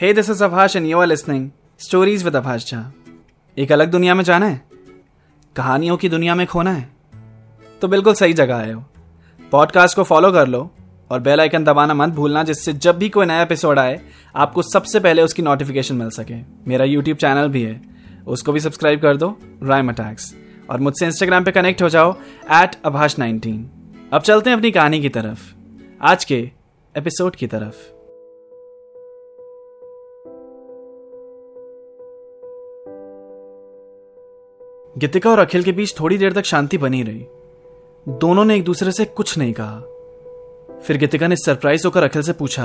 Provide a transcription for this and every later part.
Hey this is Abhash and you are listening stories with Abhash Jha एक अलग दुनिया में जाना है। कहानियों की दुनिया में खोना है। तो बिल्कुल सही जगह आए हो पॉडकास्ट को फॉलो कर लो और बेल आइकन दबाना मत भूलना, जिससे जब भी कोई नया एपिसोड आए, आपको सबसे पहले उसकी नोटिफिकेशन मिल सके। मेरा यूट्यूब चैनल भी है। उसको भी सब्सक्राइब कर दो राइम अटैक्स और मुझसे इंस्टाग्राम पे कनेक्ट हो जाओ एट अभाष नाइनटीन अब चलते हैं अपनी कहानी की तरफ़। आज के एपिसोड की तरफ़। गीतिका और अखिल के बीच थोड़ी देर तक शांति बनी रही। दोनों ने एक दूसरे से कुछ नहीं कहा। फिर गीतिका ने सरप्राइज़ होकर अखिल से पूछा,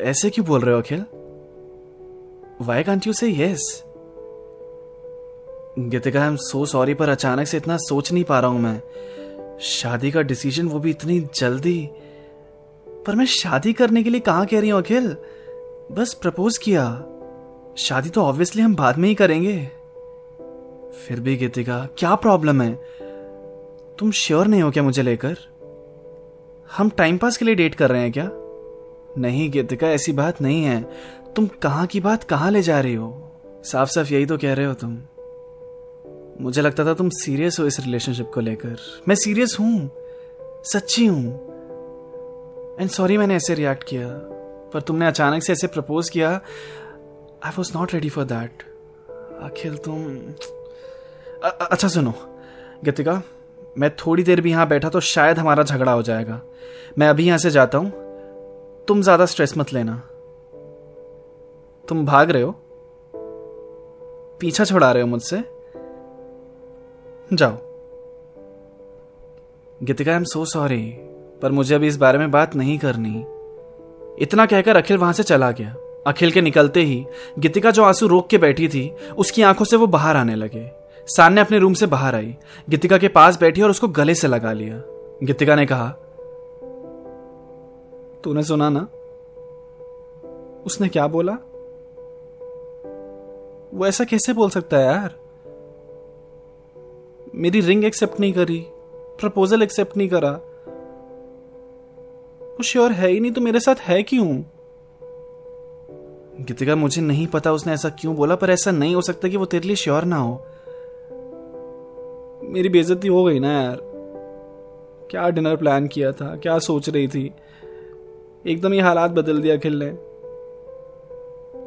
ऐसे क्यों बोल रहे हो Akhil? Why can't you say yes? Geetika I am so sorry पर अचानक से इतना सोच नहीं पा रहा हूँ मैं। शादी का डिसीज़न वो भी इतनी जल्दी। पर मैं शादी करने के लिए कहा कह रही हूँ अखिल? बस प्रपोज किया। शादी तो ऑब्वियसली हम बाद में ही करेंगे। फिर भी गीतिका, क्या प्रॉब्लम है? तुम श्योर नहीं हो क्या मुझे लेकर? हम टाइम पास के लिए डेट कर रहे हैं क्या? नहीं गीतिका, ऐसी बात नहीं है। तुम कहाँ की बात कहाँ ले जा रही हो? साफ़ साफ़ यही तो कह रहे हो तुम। मुझे लगता था तुम सीरियस हो इस रिलेशनशिप को लेकर। मैं सीरियस हूँ। सच्ची हूँ। एंड सॉरी मैंने ऐसे रिएक्ट किया। पर तुमने अचानक से ऐसे प्रपोज किया। I was not ready for that Akhil तुम अच्छा सुनो। गीतिका, मैं थोड़ी देर भी यहाँ बैठा तो शायद हमारा झगड़ा हो जाएगा। मैं अभी यहाँ से जाता हूँ। तुम ज़्यादा स्ट्रेस मत लेना। तुम भाग रहे हो? पीछा छुड़ा रहे हो मुझसे? जाओ। गीतिका आई एम सो सॉरी पर मुझे अभी इस बारे में बात नहीं करनी। इतना कहकर अखिल वहाँ से चला गया। अखिल के निकलते ही गीतिका जो आँसू रोक के बैठी थी, उसकी आँखों से वो बाहर आने लगे। सान्या अपने रूम से बाहर आई, गीतिका के पास बैठी और उसको गले से लगा लिया। गीतिका ने कहा, तूने सुना ना? उसने क्या बोला? वो ऐसा कैसे बोल सकता है यार? मेरी रिंग एक्सेप्ट नहीं करी, प्रपोजल एक्सेप्ट नहीं करा। वो श्योर है ही नहीं तो मेरे साथ है क्यों? गीतिका, मुझे नहीं पता उसने ऐसा क्यों बोला, पर ऐसा नहीं हो सकता कि वो तेरे लिए श्योर ना हो। मेरी बेइज्जती हो गई ना यार। क्या डिनर प्लान किया था? क्या सोच रही थी? एकदम ये हालात बदल दिया अखिल ने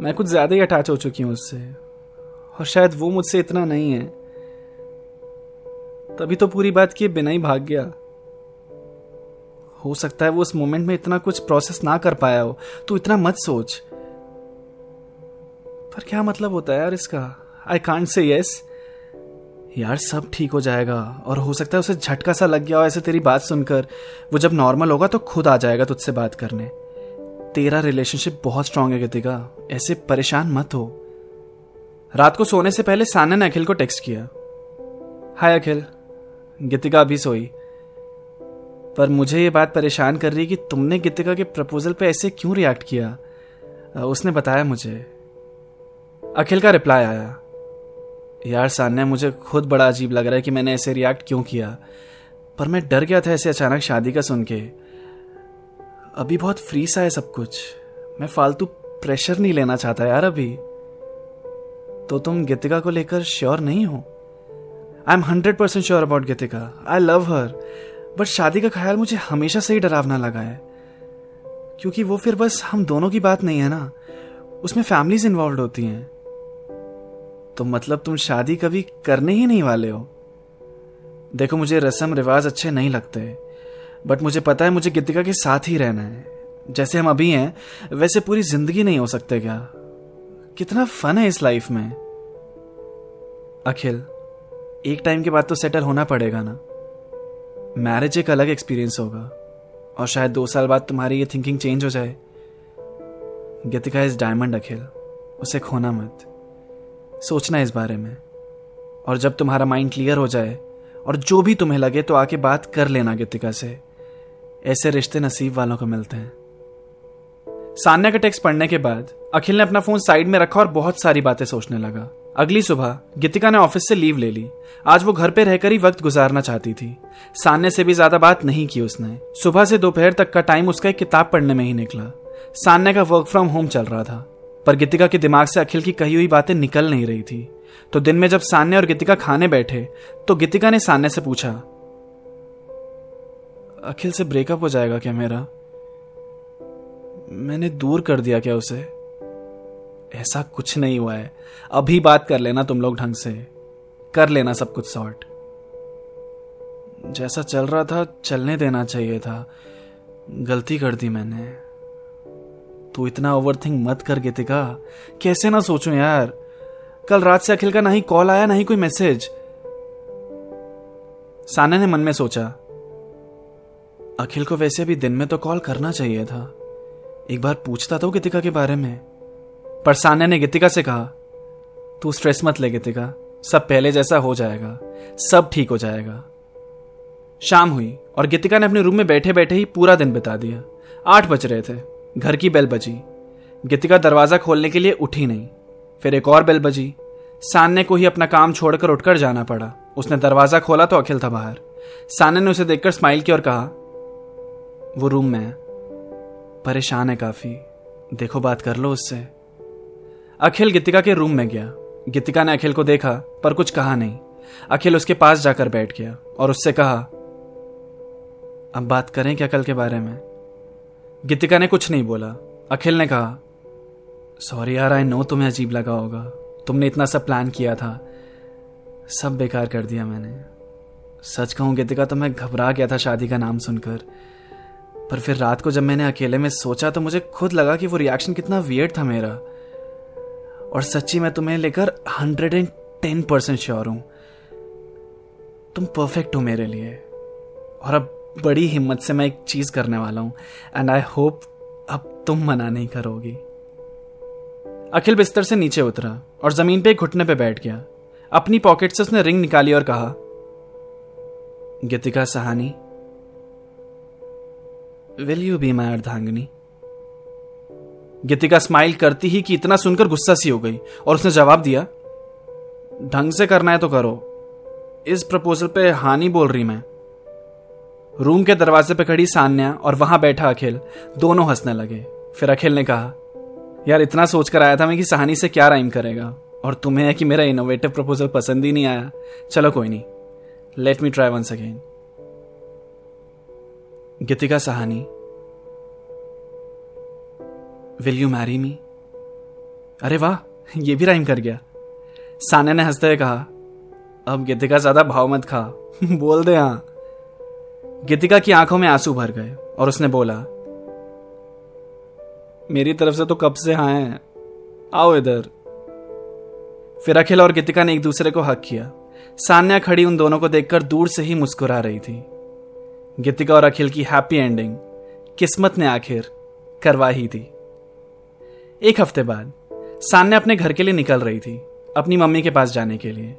मैं कुछ ज़्यादा ही अटैच हो चुकी हूँ उससे। और शायद वो मुझसे इतना नहीं है। तभी तो पूरी बात किए बिना ही भाग गया। हो सकता है वो उस मोमेंट में इतना कुछ प्रोसेस ना कर पाया हो। तू इतना मत सोच। पर क्या मतलब होता है यार इसका? आई कांट से यस यार सब ठीक हो जाएगा। और हो सकता है उसे झटका सा लग गया हो ऐसे तेरी बात सुनकर। वो जब नॉर्मल होगा तो खुद आ जाएगा तुझसे बात करने। तेरा रिलेशनशिप बहुत स्ट्रांग है गीतिका ऐसे परेशान मत हो। रात को सोने से पहले साना ने अखिल को टेक्स्ट किया। हाय अखिल। गीतिका अभी सोई। पर मुझे ये बात परेशान कर रही कि तुमने गीतिका के प्रपोजल पे ऐसे क्यों रिएक्ट किया? उसने बताया मुझे। अखिल का रिप्लाई आया। यार सान्या, मुझे खुद बड़ा अजीब लग रहा है कि मैंने ऐसे रिएक्ट क्यों किया। पर मैं डर गया था ऐसे अचानक शादी का सुन के। अभी बहुत फ्री सा है सब कुछ। मैं फालतू प्रेशर नहीं लेना चाहता यार अभी। तो तुम गीतिका को लेकर श्योर नहीं हो? I am hundred percent sure about Geetika. I love her but शादी का ख्याल मुझे हमेशा से ही डरावना लगा है। क्योंकि वो फिर बस हम दोनों की बात नहीं है ना। उसमें फैमिलीज़ इन्वॉल्व होती हैं। तो मतलब तुम शादी कभी करने ही नहीं वाले हो। देखो, मुझे रस्म रिवाज अच्छे नहीं लगते बट मुझे पता है मुझे गीतिका के साथ ही रहना है। जैसे हम अभी हैं, वैसे पूरी ज़िंदगी नहीं हो सकते क्या? कितना फन है इस लाइफ में। अखिल, एक टाइम के बाद तो सेटल होना पड़ेगा ना। मैरिज एक अलग एक्सपीरियंस होगा, और शायद दो साल बाद तुम्हारी ये थिंकिंग चेंज हो जाए। गीतिका इज़ डायमंड अखिल, उसे खोना मत। सोचना इस बारे में। और जब तुम्हारा माइंड क्लियर हो जाए, और जो भी तुम्हें लगे तो आके बात कर लेना गीतिका से। ऐसे रिश्ते नसीब वालों को मिलते हैं। सान्या का टेक्स्ट पढ़ने के बाद, अखिल ने अपना फ़ोन साइड में रखा और बहुत सारी बातें सोचने लगा। अगली सुबह, गीतिका ने ऑफ़िस से लीव ले ली। आज वो घर पे रहकर ही वक्त गुजारना चाहती थी। सान्या से भी ज़्यादा बात नहीं की उसने। सुबह से दोपहर तक का टाइम उसका एक किताब पढ़ने में ही निकला। सान्या का वर्क फ्रॉम होम चल रहा था। पर गीतिका के दिमाग से अखिल की कही हुई बातें निकल नहीं रही थी। तो दिन में जब सान्या और गीतिका खाने बैठे तो गीतिका ने सान्या से पूछा, अखिल से ब्रेकअप हो जाएगा क्या मेरा? मैंने दूर कर दिया क्या उसे? ऐसा कुछ नहीं हुआ है। अभी बात कर लेना तुम लोग ढंग से। कर लेना सब कुछ सॉर्ट। जैसा चल रहा था, चलने देना चाहिए था। गलती कर दी मैंने। तू इतना ओवर थिंक मत कर, गीतिका। कैसे ना सोचूं यार। कल रात से अखिल का ना ही कॉल आया, ना ही कोई मैसेज साना ने मन में सोचा, अखिल को वैसे भी दिन में तो कॉल करना चाहिए था। एक बार पूछता तो गीतिका के बारे में। पर सान्या ने गीतिका से कहा, तू स्ट्रेस मत ले, गीतिका। सब पहले जैसा हो जाएगा। सब ठीक हो जाएगा। शाम हुई और गीतिका ने अपने रूम में बैठे बैठे ही पूरा दिन बिता दिया। आठ बज रहे थे। घर की बेल बजी। गीतिका दरवाज़ा खोलने के लिए उठी नहीं। फिर एक और बेल बजी। सान्य को ही अपना काम छोड़कर उठकर जाना पड़ा। उसने दरवाज़ा खोला तो अखिल था बाहर। सान्य ने उसे देखकर स्माइल किया और कहा, वो रूम में है। परेशान है काफ़ी। देखो, बात कर लो उससे। अखिल गीतिका के रूम में गया। गीतिका ने अखिल को देखा, पर कुछ कहा नहीं। अखिल उसके पास जाकर बैठ गया और उससे कहा, अब बात करें क्या कल के बारे में? गीतिका ने कुछ नहीं बोला। अखिल ने कहा, सॉरी यार आई नो तुम्हें अजीब लगा होगा। तुमने इतना सब प्लान किया था। सब बेकार कर दिया मैंने। सच कहूँ, गीतिका तो मैं घबरा गया था शादी का नाम सुनकर। पर फिर रात को जब मैंने अकेले में सोचा तो मुझे खुद लगा कि वो रिएक्शन कितना वियर्ड था मेरा। और सच्ची मैं तुम्हें लेकर hundred and ten percent sure हूँ। तुम परफेक्ट हो मेरे लिए। और अब बड़ी हिम्मत से मैं एक चीज़ करने वाला हूँ एंड आई होप अब तुम मना नहीं करोगी। अखिल बिस्तर से नीचे उतरा और ज़मीन पे घुटने पे बैठ गया। अपनी पॉकेट से उसने रिंग निकाली और कहा, Geetika Sahani will you be my अर्धांगनी? Geetika smile करती ही कि इतना सुनकर गुस्सा सी हो गई और उसने जवाब दिया, ढंग से करना है तो करो। इस प्रपोजल पे हानि बोल रही मैं। रूम के दरवाजे पे खड़ी सान्या और वहाँ बैठा अखिल, दोनों हंसने लगे। फिर अखिल ने कहा, यार, इतना सोच कर आया था मैं कि सहानी से क्या राइम करेगा, और तुम्हें है कि मेरा इनोवेटिव प्रपोजल पसंद ही नहीं आया। चलो कोई नहीं। Let me try once again Geetika Sahani will you marry me अरे वाह, ये भी राइम कर गया। सान्या ने हँसते हुए कहा, अब गीतिका, ज़्यादा भाव मत खा। बोल दे हाँ गीतिका की आँखों में आँसू भर गए और उसने बोला, मेरी तरफ़ से तो कब से हाँ है? आओ इधर। फिर अखिल और गीतिका ने एक दूसरे को हक किया। सान्या खड़ी उन दोनों को देखकर दूर से ही मुस्कुरा रही थी। गीतिका और अखिल की हैप्पी एंडिंग किस्मत ने आखिर करवा ही थी। एक हफ़्ते बाद, सान्या अपने घर के लिए निकल रही थी, अपनी मम्मी के पास जाने के लिए।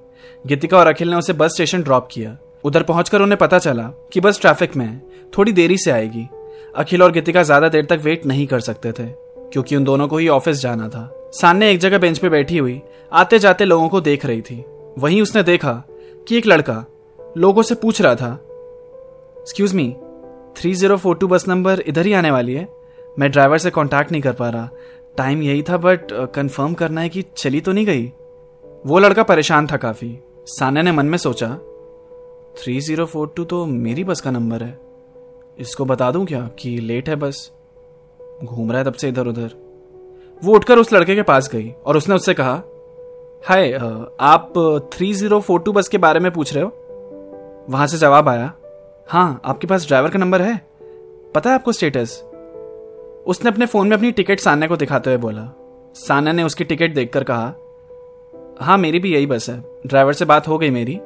गीतिका और अखिल ने उसे बस स्टेशन ड्रॉप किया। उधर पहुंचकर उन्हें पता चला कि बस ट्रैफ़िक में है, थोड़ी देरी से आएगी। अखिल और गीतिका ज़्यादा देर तक वेट नहीं कर सकते थे, क्योंकि उन दोनों को ही ऑफ़िस जाना था। सान्या एक जगह बेंच पे बैठी हुई आते जाते लोगों को देख रही थी। वहीं उसने देखा कि एक लड़का लोगों से पूछ रहा था excuse me three zero four two bus number इधर ही आने वाली है? मैं ड्राइवर से कांटेक्ट नहीं कर पा रहा। टाइम यही था बट कंफर्म करना है कि चली तो नहीं गई? वो लड़का परेशान था काफ़ी। सान्या ने मन में सोचा थ्री ज़ीरो फोर टू तो मेरी बस का नंबर है। इसको बता दूँ क्या कि लेट है बस? घूम रहा है तब से इधर उधर। वो उठकर उस लड़के के पास गई और उसने उससे कहा, हाय आप थ्री ज़ीरो फोर टू बस के बारे में पूछ रहे हो? वहाँ से जवाब आया हाँ आपके पास ड्राइवर का नंबर है। पता है आपको स्टेटस? उसने अपने फ़ोन में अपनी टिकट सान्या को दिखाते हुए बोला। सान्या ने उसकी टिकट देखकर कहा हाँ मेरी भी यही बस है। ड्राइवर से बात हो गई मेरी।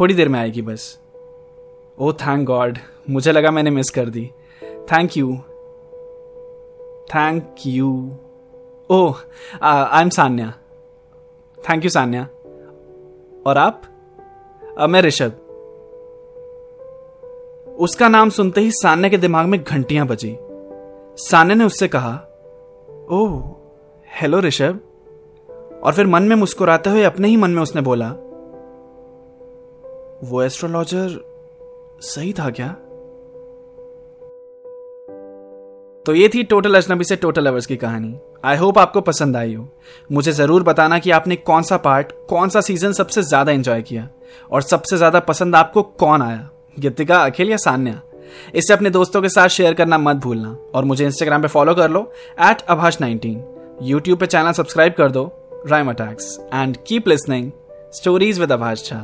थोड़ी देर में आएगी बस। ओ थैंक गॉड मुझे लगा मैंने मिस कर दी। Thank you thank you oh I am Sanya. Thank you Sanya. और आप? uh, मैं ऋषभ। उसका नाम सुनते ही सान्या के दिमाग में घंटियाँ बजी। सान्या ने उससे कहा ओह हेलो ऋषभ। और फिर मन में मुस्कुराते हुए अपने ही मन में उसने बोला वो एस्ट्रोलॉजर सही था क्या? तो ये थी टोटल अजनबी से टोटल लवर्स की कहानी। आई होप आपको पसंद आई हो। मुझे ज़रूर बताना कि आपने कौन सा पार्ट कौन सा सीज़न सबसे ज़्यादा एंजॉय किया और सबसे ज़्यादा पसंद आपको कौन आया? गीतिका, अखिल या सान्या? इसे अपने दोस्तों के साथ शेयर करना मत भूलना और मुझे इंस्टाग्राम पे फॉलो कर लो एट अभाष नाइनटीन यूट्यूब पे चैनल सब्सक्राइब कर दो rhyme attacks and keep listening stories with Abhash Jha